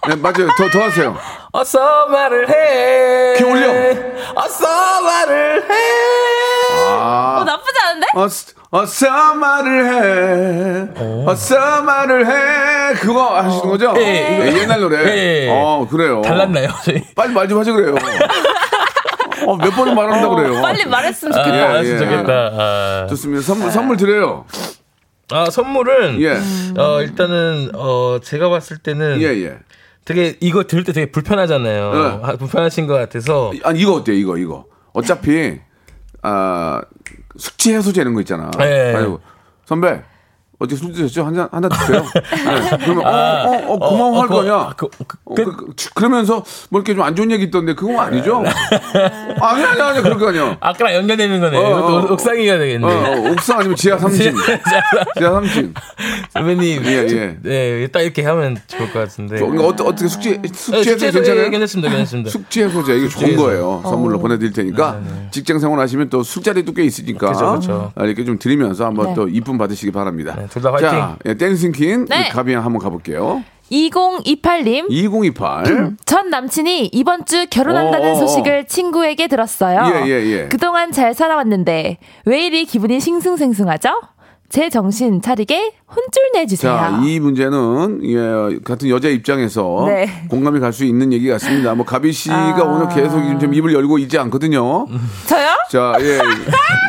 S1: 네, 맞아요. 더, 더 하세요.
S3: 어서 말을 해.
S1: 키 올려.
S3: 어서 말을 해.
S1: 아.
S4: 어, 나쁘지 않은데?
S1: 어서, 어서 말을 해. 어서 말을 해. 그거 하시는 거죠?
S3: 예, 이거-
S1: 예, 옛날 노래.
S3: 예.
S1: 어, 그래요.
S3: 달랐나요, 저희?
S1: 빨리 말 좀 하지 그래요. 어, 몇 번을 말한다 그래요.
S4: 빨리 말했으면
S3: 아,
S4: 좋겠다.
S1: 예,
S3: 아,
S1: 예.
S3: 좋겠다. 아.
S1: 좋습니다. 선물, 선물 드려요.
S3: 아, 선물은
S1: 예.
S3: 어, 일단은 어, 제가 봤을 때는
S1: 예, 예.
S3: 되게 이거 들을 때 되게 불편하잖아요.
S1: 네.
S3: 아, 불편하신 것 같아서
S1: 아니, 이거 어때요, 이거, 이거. 어차피, 아, 숙취 해소제 이런 거 있잖아.
S3: 예.
S1: 아이고, 선배, 어제 술 드셨죠? 한 잔, 하나 드세요. 네. 그러면, 어, 어, 어, 고마워 할
S3: 그거-
S1: 거냐?
S3: 아, 그, 그,
S1: 어, 그, 그, 그 러면서 뭐 이렇게 좀 안 좋은 얘기 있던데 그건 아니죠? 아니 아니 아니 그럴 거 아니야.
S3: 아까랑 연결되는 거네.
S1: 어, 어.
S3: 옥상이가
S1: 어,
S3: 되겠네.
S1: 어, 옥상 아니면 지하 3층. 지하 3층.
S3: 선배님,
S1: 예, 예.
S3: 네, 딱 이렇게 하면 좋을 것 같은데.
S1: 그러니까 어떠, 어떻게 숙취
S3: 네,
S1: 숙취 해소
S3: 숙제도
S1: 괜찮아요?
S3: 괜찮습니다, 괜찮습니다.
S1: 숙취 해소제 이거 좋은
S3: 해소.
S1: 거예요. 선물로 보내 드릴 테니까 직장 생활 하시면 또 술자리도 꽤 있으니까
S3: 그죠, 그죠.
S1: 아, 이렇게 좀 드리면서 한번
S4: 네.
S1: 또 이쁨 받으시기 바랍니다.
S3: 네, 둘 다 화이팅.
S1: 자, 예, 댄싱 퀸
S4: 네.
S1: 우리 가비 한번 가볼게요.
S4: 2028님.
S1: 2028.
S4: 전 남친이 이번 주 결혼한다는
S1: 어, 어, 어.
S4: 소식을 친구에게 들었어요.
S1: 예, 예, 예.
S4: 그동안 잘 살아왔는데 왜 이리 기분이 싱숭생숭하죠? 제 정신 차리게 혼쭐 내주세요.
S1: 자, 이 문제는 예, 같은 여자 입장에서
S4: 네.
S1: 공감이 갈 수 있는 얘기 같습니다. 뭐 가비 씨가
S4: 아.
S1: 오늘 계속 좀 입을 열고 있지 않거든요.
S4: 저요?
S1: 자, 예.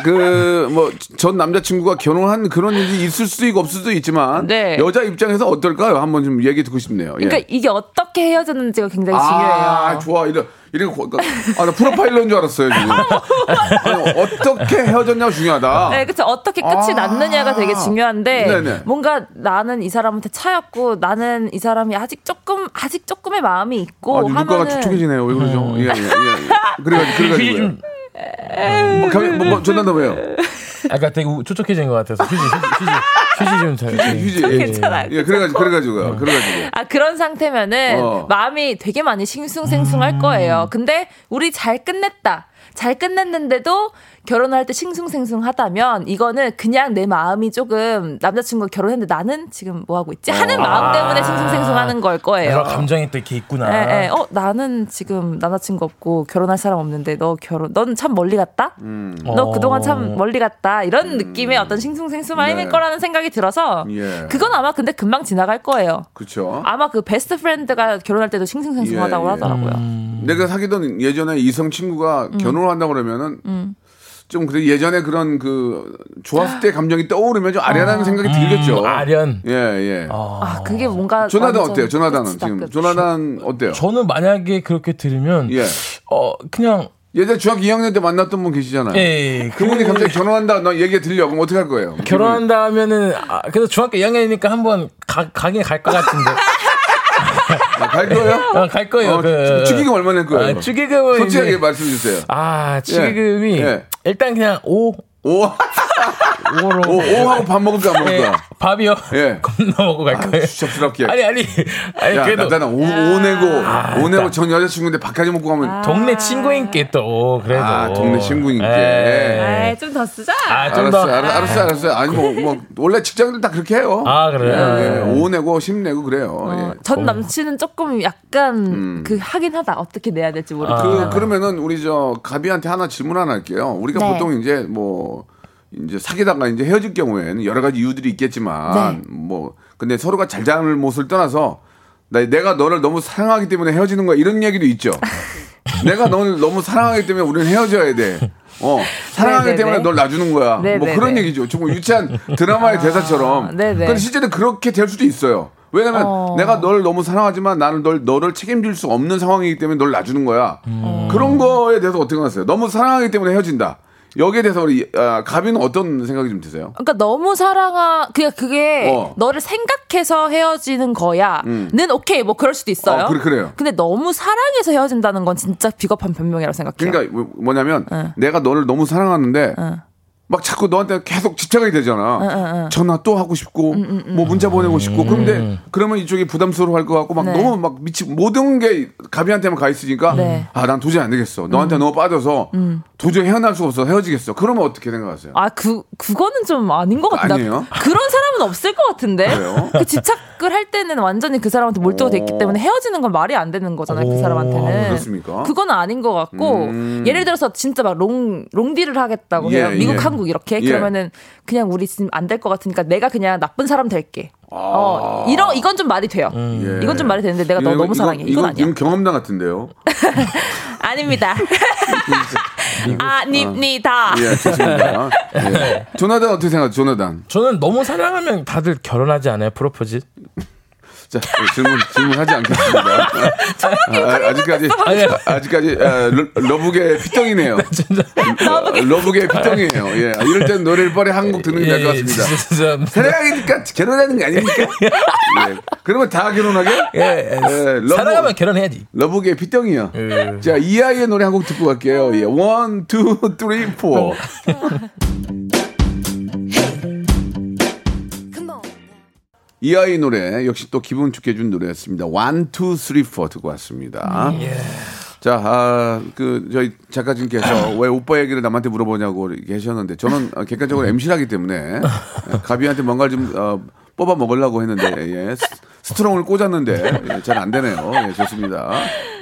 S1: 그, 뭐, 전 남자친구가 결혼한 그런 일이 있을 수도 있고 없을 수도 있지만,
S4: 네.
S1: 여자 입장에서 어떨까요? 한번 좀 얘기 듣고 싶네요. 예.
S4: 그러니까 이게 어떻게 헤어졌는지가 굉장히 중요해요.
S1: 아, 좋아. 이래, 이래, 고- 아, 나 프로파일러인 줄 알았어요, 지금. 아니, 어떻게 헤어졌냐가 중요하다.
S4: 네, 그쵸. 어떻게 끝이
S1: 아.
S4: 났느냐가 되게 중요한데,
S1: 네네.
S4: 뭔가 나는 이 사람한테 차였고, 나는 이 사람이 아직 조금, 아직 조금의 마음이 있고,
S1: 아, 눈가가. 촉촉해지네요. 왜 그러죠? 예, 예, 예. 그래가지고, 그래가지고.
S3: 좀-
S1: 뭐, 뭐, 뭐, 전화도 왜요?
S3: 아까 되게 우- 촉촉해진 것 같아서 휴지, 휴지, 휴지, 휴지 좀 잘. 예.
S1: 휴지. 예.
S4: 괜찮아요.
S1: 예, 그래가지고, 그래가지고요. 그래가지고.
S4: 아, 그런 상태면은
S1: 어.
S4: 마음이 되게 많이 싱숭생숭할 거예요. 근데 우리 잘 끝냈다. 잘 끝냈는데도 결혼할 때 싱숭생숭하다면 이거는 그냥 내 마음이 조금 남자친구가 결혼했는데 나는 지금 뭐 하고 있지 하는 마음 때문에 싱숭생숭하는 걸 거예요.
S3: 여러 감정이 또 이렇게 있구나.
S4: 예, 예. 어, 나는 지금 남자친구 없고 결혼할 사람 없는데 너 결혼, 넌 참 멀리 갔다? 너
S3: 어.
S4: 그동안 참 멀리 갔다? 이런 느낌의 어떤 싱숭생숭함일
S1: 네.
S4: 거라는 생각이 들어서
S1: 예.
S4: 그건 아마 근데 금방 지나갈 거예요.
S1: 그쵸.
S4: 아마 그 best friend가 결혼할 때도 싱숭생숭하다고
S1: 예, 예.
S4: 하더라고요.
S1: 내가 사귀던 예전에 이성 친구가 결혼을 한다고 그러면은 좀 그래 예전에 그런 그 좋았을 때 감정이 떠오르면 좀 아련한 생각이 들겠죠.
S3: 음, 아련.
S1: 예, 예.
S4: 아, 그게 뭔가.
S1: 조나단 어때요? 조나단은 지금
S4: 끝.
S1: 조나단 어때요?
S3: 저는 만약에 그렇게 들으면
S1: 예.
S3: 어 그냥
S1: 예전 중학교 2학년 때 만났던 분 계시잖아요.
S3: 예,
S1: 그분이
S3: 그-
S1: 갑자기 결혼한다 너 얘기 들려 그럼 어떻게 할 거예요?
S3: 결혼한다 하면은 아, 그래서 중학교 2학년이니까 한번 가, 가긴 갈 것 같은데
S1: 아, 갈 거예요?
S3: 어, 갈 거예요.
S1: 어,
S3: 그
S1: 축의금 얼마 낼 거예요?
S3: 아, 축의금은
S1: 솔직하게
S3: 이제-
S1: 말씀해 주세요.
S3: 아 축의금이
S1: 예.
S3: 일단 그냥 5
S1: 오.
S3: 오로.
S1: 오, 오 하고 밥 먹을까 안
S3: 예,
S1: 먹을까?
S3: 밥이요?
S1: 예.
S3: 겁나 먹고 갈 거예요.
S1: 수첩스럽게.
S3: 아니, 아니. 아니,
S1: 야,
S3: 그래도.
S1: 나나 오, 오 내고 오 내고 전 여자친구인데 밥까지 먹고 가면
S3: 동네 친구인께 또, 그래도.
S1: 아, 동네 친구인께.
S3: 예.
S4: 에이, 좀더 쓰자.
S3: 아, 좀 더.
S1: 알았어요, 알았, 알았어요, 알았어요. 아니 뭐, 뭐 원래 직장인들 다 그렇게 해요.
S3: 아, 그래요?
S1: 예, 예. 오 내고 십 내고 그래요.
S4: 어,
S1: 예.
S4: 전 남친은 조금 약간 그 하긴 하다. 어떻게 내야 될지 모르겠어.
S1: 그 그러면은 우리 저 가비한테 하나 질문 하나 할게요. 우리가
S4: 네.
S1: 보통 이제 뭐 이제 사귀다가 이제 헤어질 경우에는 여러 가지 이유들이 있겠지만
S4: 네.
S1: 뭐 근데 서로가 잘 잘못을 떠나서 나 내가 너를 너무 사랑하기 때문에 헤어지는 거야 이런 얘기도 있죠. 내가 너를 너무 사랑하기 때문에 우리는 헤어져야 돼. 어 사랑하기
S4: 네네네.
S1: 때문에 널 놔주는 거야. 뭐
S4: 네네네.
S1: 그런 얘기죠. 정말 유치한 드라마의 대사처럼.
S4: 네네.
S1: 근데 실제로 그렇게 될 수도 있어요. 왜냐면
S4: 어.
S1: 내가 널 너무 사랑하지만 나는 널 너를 책임질 수 없는 상황이기 때문에 널 놔주는 거야. 그런 거에 대해서 어떻게 생각하세요? 너무 사랑하기 때문에 헤어진다. 여기에 대해서 우리 아, 가비는 어떤 생각이 좀 드세요?
S4: 그러니까 너무 사랑하 그게 그게
S1: 어.
S4: 너를 생각해서 헤어지는 거야는 오케이 뭐 그럴 수도 있어요.
S1: 어, 그래, 그래 요.
S4: 근데 너무 사랑해서 헤어진다는 건 진짜 비겁한 변명이라고 생각해요.
S1: 그러니까 뭐- 뭐냐면
S4: 응.
S1: 내가 너를 너무 사랑하는데 막 자꾸 너한테 계속 집착이 되잖아. 전화 또 하고 싶고 뭐 문자 보내고 싶고 그런데 그러면 이쪽이 부담스러워할 것 같고 막
S4: 네.
S1: 너무 막 미치 모든 게 가비한테만 가 있으니까
S4: 네.
S1: 아난 도저히 안 되겠어. 너한테 너무 빠져서 도저히 헤어날 수가 없어 헤어지겠어. 그러면 어떻게 생각하세요?
S4: 아, 그, 그거는 좀 아닌 것 같은데.
S1: 아니에요?
S4: 그런 사람은 없을 것 같은데.
S1: 그래요?
S4: 그 집착 을할 때는 완전히 그 사람한테 몰두가 됐기
S1: 오.
S4: 때문에 헤어지는 건 말이 안 되는 거잖아요, 그
S3: 오,
S4: 사람한테는.
S1: 그렇습니까?
S4: 그건 아닌 것 같고,
S1: 음.
S4: 예를 들어서 진짜 막 롱, 롱디를 하겠다고
S1: 예,
S4: 해요. 미국,
S1: 예.
S4: 한국 이렇게.
S1: 예.
S4: 그러면은 그냥 우리 지금 안 될 것 같으니까 내가 그냥 나쁜 사람 될게. 어, 이런, 이건 좀 말이 돼요.
S1: 예.
S4: 이건 좀 말이 되는데 내가 너
S1: 이거-
S4: 너무 사랑해. 이건,
S1: 이건,
S4: 아니야.
S1: 이건 경험담 같은데요.
S4: 아닙니다. 아닙니다.
S1: 예, 좋습니다. 예. 조나단 어떻게 생각하세요? 조나단.
S3: 저는 너무 사랑하면 다들 결혼하지 않아요? 프로포즈?
S1: 자, 질문 질문하지 않겠습니다. 아, 아직까지
S3: 아니,
S1: 아직까지 아, 러- love계 핏덩이네요. 어, love계 핏덩이에요. 예, 이럴 땐 노래를 뻔히 한곡 듣는 게 나을 것 같습니다.
S3: 예, 진짜.
S1: 사랑하니까 결혼하는 거 아닙니까? 예. 그러면 다 결혼하게?
S3: 예, 예.
S1: 예, love-
S3: 사랑하면 결혼해야지.
S1: love계 핏덩이요.
S3: 예.
S1: 자, 이하이의 노래 한 곡 듣고 갈게요. 예, one, two, three, four. 이하이 노래 역시 또 기분 좋게 해준 노래였습니다. one, two, three, four 듣고 왔습니다. 자, 아, 그 저희 작가님께서 왜 오빠 얘기를 남한테 물어보냐고 이렇게 하셨는데 저는 어, 객관적으로 MC를 하기 때문에 예, 가비한테 뭔가를 좀 어, 뽑아 먹으려고 했는데 예, 스- 스트로를 꽂았는데 예, 잘안 되네요. 예, 좋습니다.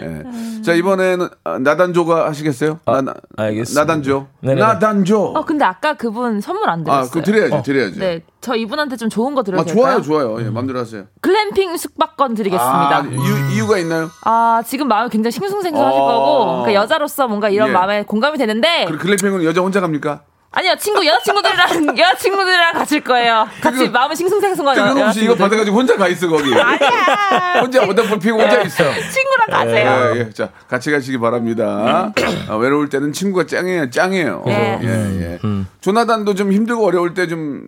S1: 예. 자 이번에는 아, 나단조가 하시겠어요? 나, 나,
S3: 알겠습니다.
S1: 나단조.
S3: 네네네.
S1: 나단조.
S4: 어, 근데 아까 그분 선물 안 드렸어요.
S1: 아, 그 드려야죠, 드려야죠.
S4: 네, 저 이분한테 좀 좋은 거 드려도
S1: 아,
S4: 될까요?
S1: 좋아요, 좋아요. 예, 마음대로 하세요.
S4: 글램핑 숙박권 드리겠습니다.
S1: 아, 이유, 이유가 있나요?
S4: 아, 지금 마음이 굉장히 싱숭생숭하실
S1: 어.
S4: 거고, 그러니까 여자로서 뭔가 이런
S1: 예.
S4: 마음에 공감이 되는데,
S1: 그 글램핑은 여자 혼자 갑니까?
S4: 아니요, 친구, 여자친구들이랑, 여자친구들이랑 가실 거예요. 같이
S1: 그-
S4: 마음이 싱숭생숭한 여-
S1: 뜬금없이 이거
S4: 여자친구들.
S1: 받아가지고 혼자 가 있어 거기.
S4: 아니야!
S1: 혼자 어다불 피고 혼자 있어.
S4: 친구랑 가세요.
S1: 예, 예. 자, 같이 가시기 바랍니다. 아, 외로울 때는 친구가 짱이에요, 짱이에요.
S4: 네.
S1: 예, 예. 조나단도 좀 힘들고 어려울 때 좀,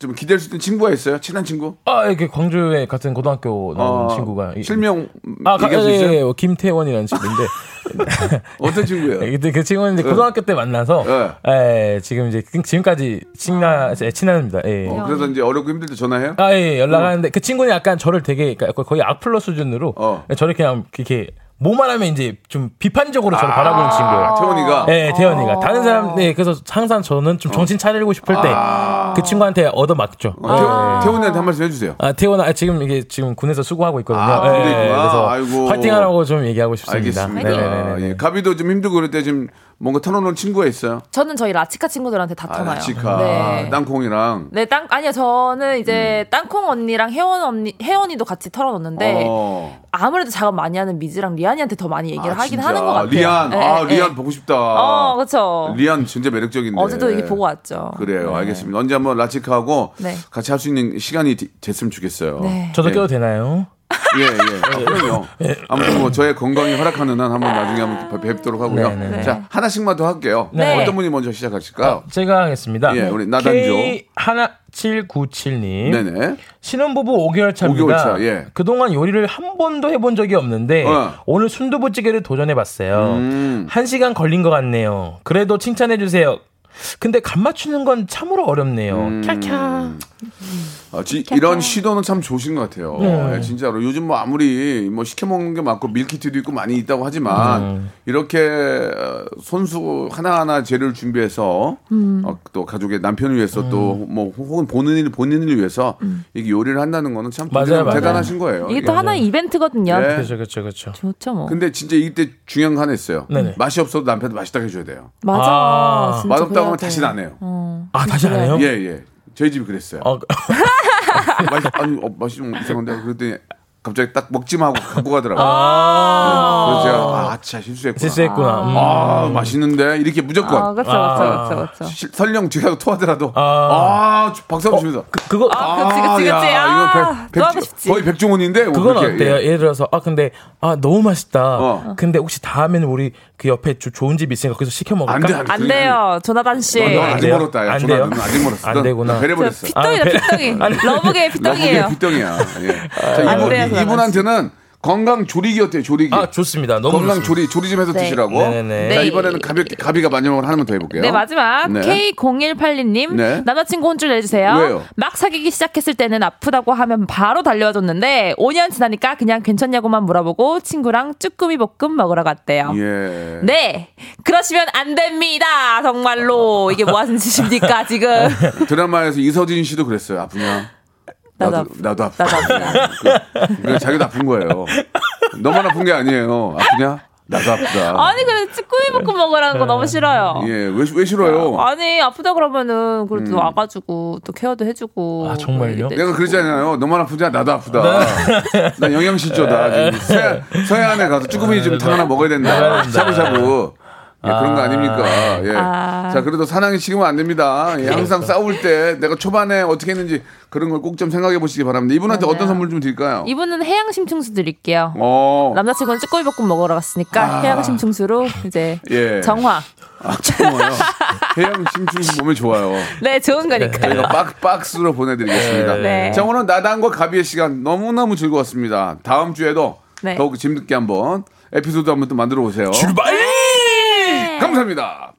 S1: 좀 기댈 수 있는 친구가 있어요? 친한 친구?
S3: 아, 이렇게 광주에 같은 고등학교 나온
S1: 어,
S3: 친구가. 이-
S1: 실명
S3: 아, 가,
S1: 얘기할 수
S3: 예,
S1: 있어요?
S3: 예, 예, 김태원이라는 친구인데.
S1: 어떤 친구예요?
S3: 근데 그 친구는 이제 고등학교 때 만나서, 예, 지금 이제 그- 지금까지 예, 친합니다. 예.
S1: 어, 그래서 이제 어렵고 힘들 때 전화해요?
S3: 아, 예, 연락하는데 그 친구는 약간 저를 되게 그러니까 거의 악플러 수준으로
S1: 어.
S3: 저를 그냥 이렇게 뭐만 하면 이제 좀 비판적으로 저를 바라보는 친구예요.
S1: 태원이가?
S3: 네, 태연이가. 다른 사람, 네, 그래서 항상 저는 좀 정신 차리고 싶을 때그 친구한테 얻어맞죠.
S1: 어, 태원, 태원이한테 한 말씀 해주세요.
S3: 아, 태원아, 아, 지금 이게 지금 군에서 수고하고 있거든요.
S1: 아, 있구나.
S3: 그래서
S1: 아이고.
S3: 파이팅 하라고 좀 얘기하고 싶습니다.
S1: 알겠습니다.
S3: 네 네 네네.
S1: 예, 가비도 좀 힘들고 그럴 때 지금 뭔가 털어놓은 친구가 있어요?
S4: 저는 저희 라치카 친구들한테 다
S1: 아,
S4: 터나요.
S1: 치카,
S4: 네.
S1: 땅콩이랑.
S4: 네, 땅, 아니요, 저는 이제 땅콩 언니랑 혜원 언니, 혜원이도 같이 털어놓는데,
S1: 어.
S4: 아무래도 작업 많이 하는 미지랑 리안이한테 더 많이 얘기를
S1: 아,
S4: 하긴
S1: 진짜.
S4: 하는 것 같아요.
S1: 리안,
S4: 네,
S1: 아,
S4: 네.
S1: 리안 보고 싶다.
S4: 어, 그쵸.
S1: 리안 진짜 매력적인데.
S4: 어제도 얘기 보고 왔죠.
S1: 그래요,
S4: 네.
S1: 알겠습니다. 언제 한번 라치카하고
S4: 네.
S1: 같이 할 수 있는 시간이 디- 됐으면 좋겠어요.
S4: 네.
S3: 저도
S1: 예.
S3: 껴도 되나요?
S1: 예, 예. 아, 그럼요. 아무튼 뭐 저의 건강이 허락하는 한 한번 나중에 한번 뵙도록 하고요.
S3: 네, 네,
S4: 네.
S1: 자, 하나씩만 더 할게요.
S3: 네.
S1: 어떤 분이 먼저 시작하실까요?
S3: 제가 하겠습니다.
S1: 예, 우리 나단조.
S3: K1797님.
S1: 네네.
S3: 신혼부부 5개월 차입니다.
S1: 5개월 차, 예.
S3: 그동안 요리를 한 번도 해본 적이 없는데
S1: 어.
S3: 오늘 순두부찌개를 도전해봤어요.
S1: 음.
S3: 한 시간 걸린 것 같네요. 그래도 칭찬해주세요. 근데 간 맞추는 건 참으로 어렵네요.
S1: 음.
S3: 캬캬.
S1: 아, 지- 이런 시도는 참 좋으신 것 같아요.
S3: 네.
S1: 예, 진짜로 요즘 뭐 아무리 뭐 시켜 먹는 게 많고 밀키트도 있고 많이 있다고 하지만
S3: 음.
S1: 이렇게 어, 손수 하나하나 재료를 준비해서
S4: 음.
S1: 어, 또 가족의 남편을 위해서
S3: 음.
S1: 또뭐 혹은 본인을 본인을 위해서 이게 요리를 한다는 거는 참
S3: 맞아요,
S1: 대단-
S3: 맞아요.
S1: 대단하신 거예요.
S4: 이게 또
S1: 예.
S4: 하나의 이벤트거든요.
S1: 네.
S3: 그렇죠, 그렇죠, 그렇죠.
S4: 좋죠 뭐.
S1: 근데 진짜 이때 중요한 거 하나 있어요.
S3: 네네.
S1: 맛이 없어도 남편한테 맛있다고 해줘야 돼요.
S4: 맞아.
S3: 아,
S1: 맛없다 하면
S4: 돼.
S1: 다시는 안 해요.
S4: 어.
S3: 아 다시 안 해요?
S1: 예, 예. 저희 집이 그랬어요.
S3: 어,
S1: 맛이, 아니, 어, 맛이 좀 이상한데. 그랬더니 갑자기 딱 먹지마 하고 갖고 가더라고요.
S3: 아.
S1: 그래서 제가, 아, 진짜 실수했구나.
S3: 실수했구나. 음.
S1: 아, 맛있는데? 이렇게 무조건.
S4: 아, 그렇죠,
S3: 아.
S4: 그렇죠, 그렇죠, 그렇죠.
S1: 시- 설령 뒤가서 토하더라도.
S3: 아.
S1: 아, 박수 한번 칩니다.
S3: 그, 그거
S4: 아, 그치, 그치, 그치.
S1: 야,
S4: 아,
S1: 이거 백, 백. 거의 백종원인데. 뭐
S3: 그건
S1: 그렇게,
S3: 어때요?
S1: 예.
S3: 예. 를 들어서 아 근데 아 너무 맛있다.
S1: 어.
S3: 근데 혹시 다음에는 우리 그 옆에 조- 좋은 집 있으니까 거기서 시켜 먹을까?
S1: 안 돼, 안 돼.
S4: 안 돼요, 조나단 씨.
S1: 너,
S3: 너안
S1: 아직? 멀었다. 야,
S3: 안
S1: 조나,
S3: 돼요?
S1: 너 아직 멀었어.
S3: 안
S1: 너-
S3: 되구나.
S1: 너 배려버렸어.
S3: 아, 배-
S4: pit덩이.
S3: 아니,
S4: 러브게의 pit덩이에요.
S1: 러브게 pit덩이야. 예. 자,
S4: 안 돼요,
S1: 이-
S4: 그러면.
S1: 이분한테는 건강 조리기 어때요, 조리기?
S3: 아 좋습니다. 너무
S1: 건강
S3: 좋습니다.
S1: 조리 조리 좀 해서
S4: 네.
S1: 드시라고.
S3: 네네네.
S1: 자
S4: 네.
S1: 이번에는 가볍게 가비가 마지막으로 하나만 더 해볼게요.
S4: 네, 마지막
S1: 네.
S4: K0182님
S1: 네.
S4: 남자친구 혼쭐 내주세요.
S1: 왜요?
S4: 막 사귀기 시작했을 때는 아프다고 하면 바로 달려와줬는데 5년 지나니까 그냥 괜찮냐고만 물어보고 친구랑 쭈꾸미 볶음 먹으러 갔대요.
S1: 예.
S4: 네, 그러시면 안 됩니다. 정말로 이게 뭐 하는 짓입니까 지금?
S1: 드라마에서 이서진 씨도 그랬어요. 아프냐?
S4: 나도
S1: 나도
S4: 아프-
S1: 나도 아프다.
S4: 나도 아프다.
S1: 그, 그 자기도 아픈 거예요. 너만 아픈 게 아니에요. 아프냐? 나도 아프다.
S4: 아니 그래 쭈꾸미 볶음 먹으라는 거 너무 싫어요.
S1: 예, 왜, 왜 싫어요?
S4: 아니 아프다 그러면은 그래도
S1: 음.
S4: 와가지고 또 케어도 해주고.
S3: 아, 정말요?
S1: 내가 그러잖아요. 너만 아프냐? 나도 아프다.
S3: 네.
S1: 난 영양실조다. 지금 서, 서해안에 가서 쭈꾸미 좀탕 하나 먹어야 된다.
S3: 먹어야 된다.
S1: 샤브샤브. 예, 그런 거 아닙니까? 예.
S4: 아.
S1: 자, 그래도 사랑이 식으면 안 됩니다. 예, 항상 싸울 때 내가 초반에 어떻게 했는지 그런 걸 꼭 좀 생각해 보시기 바랍니다. 이분한테
S4: 맞아요.
S1: 어떤 선물 좀 드릴까요?
S4: 이분은 해양 심층수 드릴게요.
S1: 어.
S4: 남자친구는 쭈꾸미 볶음 먹으러 갔으니까 해양 심층수로 이제
S1: 아. 예.
S4: 정화.
S1: 아, 정말요? 해양 심층 몸에 좋아요.
S4: 네, 좋은 거니까요.
S1: 저희가 박, 박스로 보내드리겠습니다.
S4: 네.
S1: 자, 오늘 나단과 가비의 시간 너무너무 즐거웠습니다. 다음 주에도
S4: 네.
S1: 더욱 재밌게 한번 에피소드 한번 또 만들어 보세요.
S3: 출발!
S1: 감사합니다.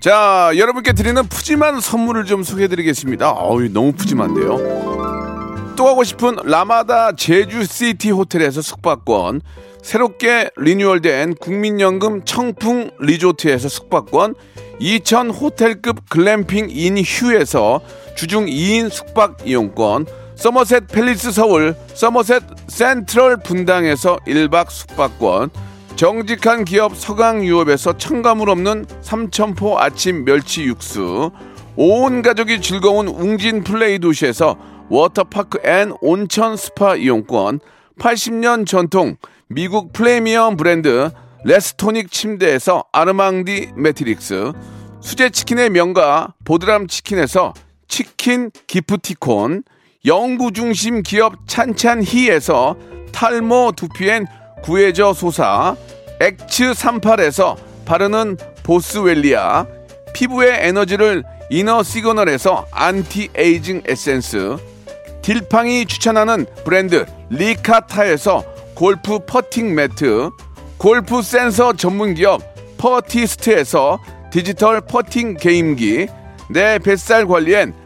S1: 자, 여러분께 드리는 푸짐한 선물을 좀 소개해 드리겠습니다. 어우, 너무 푸짐한데요. 또 가고 싶은 라마다 제주시티 호텔에서 숙박권, 새롭게 리뉴얼된 국민연금 청풍 리조트에서 숙박권, 2000 호텔급 글램핑 인 휴에서 주중 2인 숙박 이용권, 서머셋 팰리스 서울, 서머셋 센트럴 분당에서 1박 숙박권, 정직한 기업 서강유업에서 첨가물 없는 삼천포 아침 멸치 육수, 온 가족이 즐거운 웅진 플레이 도시에서 워터파크 and 온천 스파 이용권, 80년 전통 미국 프리미엄 브랜드 레스토닉 침대에서 아르망디 매트리스, 수제 치킨의 명가 보드람 치킨에서 치킨 기프티콘, 연구 중심 기업 찬찬히에서 탈모 두피엔 구해저 소사, 엑츠 38에서 바르는 보스웰리아, 피부의 에너지를 이너 시그널에서 안티 에이징 에센스, 딜팡이 추천하는 브랜드 리카타에서 골프 퍼팅 매트, 골프 센서 전문 기업 퍼티스트에서 디지털 퍼팅 게임기, 내 뱃살 관리엔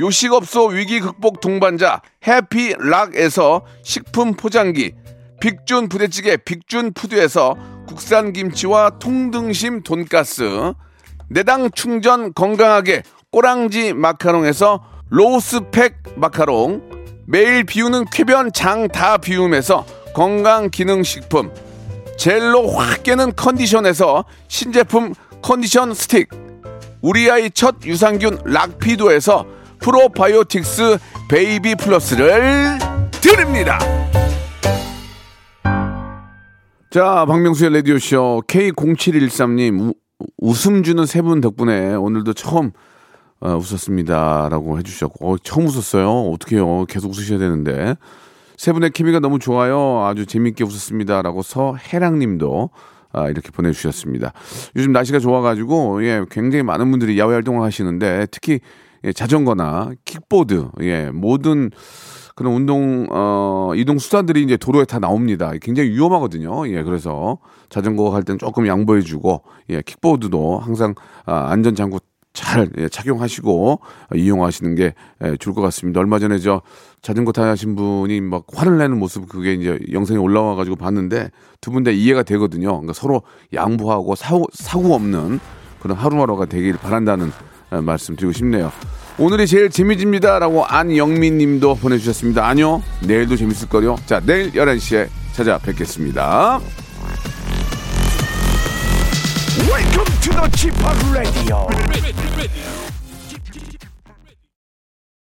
S1: 요식업소 위기 극복 동반자 해피락에서 식품 포장기, 빅준 부대찌개 빅준 푸드에서 국산 김치와 통등심 돈가스, 내당 충전 건강하게 꼬랑지 마카롱에서 로스팩 마카롱, 매일 비우는 쾌변 장 다 비움에서 건강 기능 식품, 젤로 확 깨는 컨디션에서 신제품 컨디션 스틱, 우리 아이 첫 유산균 락피도에서 프로바이오틱스 베이비 플러스를 드립니다. 자, 박명수의 라디오쇼 K0713님 웃음 주는 세 분 덕분에 오늘도 처음 어, 웃었습니다라고 해주셨고 어, 처음 웃었어요. 어떡해요. 계속 웃으셔야 되는데 세 분의 케미가 너무 좋아요. 아주 재밌게 웃었습니다라고 서해랑님도 아, 이렇게 보내주셨습니다. 요즘 날씨가 좋아가지고 예, 굉장히 많은 분들이 야외 활동을 하시는데 특히 예, 자전거나 킥보드 예, 모든 그런 운동 어 이동 수단들이 이제 도로에 다 나옵니다. 굉장히 위험하거든요. 예, 그래서 자전거 갈 때는 조금 양보해 주고 예, 킥보드도 항상 아, 안전 장구 잘 예, 착용하시고 어, 이용하시는 게 예, 좋을 것 같습니다. 얼마 전에 저 자전거 타신 분이 막 화를 내는 모습 그게 이제 영상에 올라와 가지고 봤는데 두 분 다 이해가 되거든요. 그러니까 서로 양보하고 사고 사고 없는 그런 하루하루가 되길 바란다는 어, 말씀 드리고 싶네요. 오늘이 제일 재미집니다 라고 안영민 님도 보내주셨습니다. 아니요. 내일도 재밌을 거요. 자, 내일 11시에 찾아뵙겠습니다.
S6: Welcome to the Chip Radio.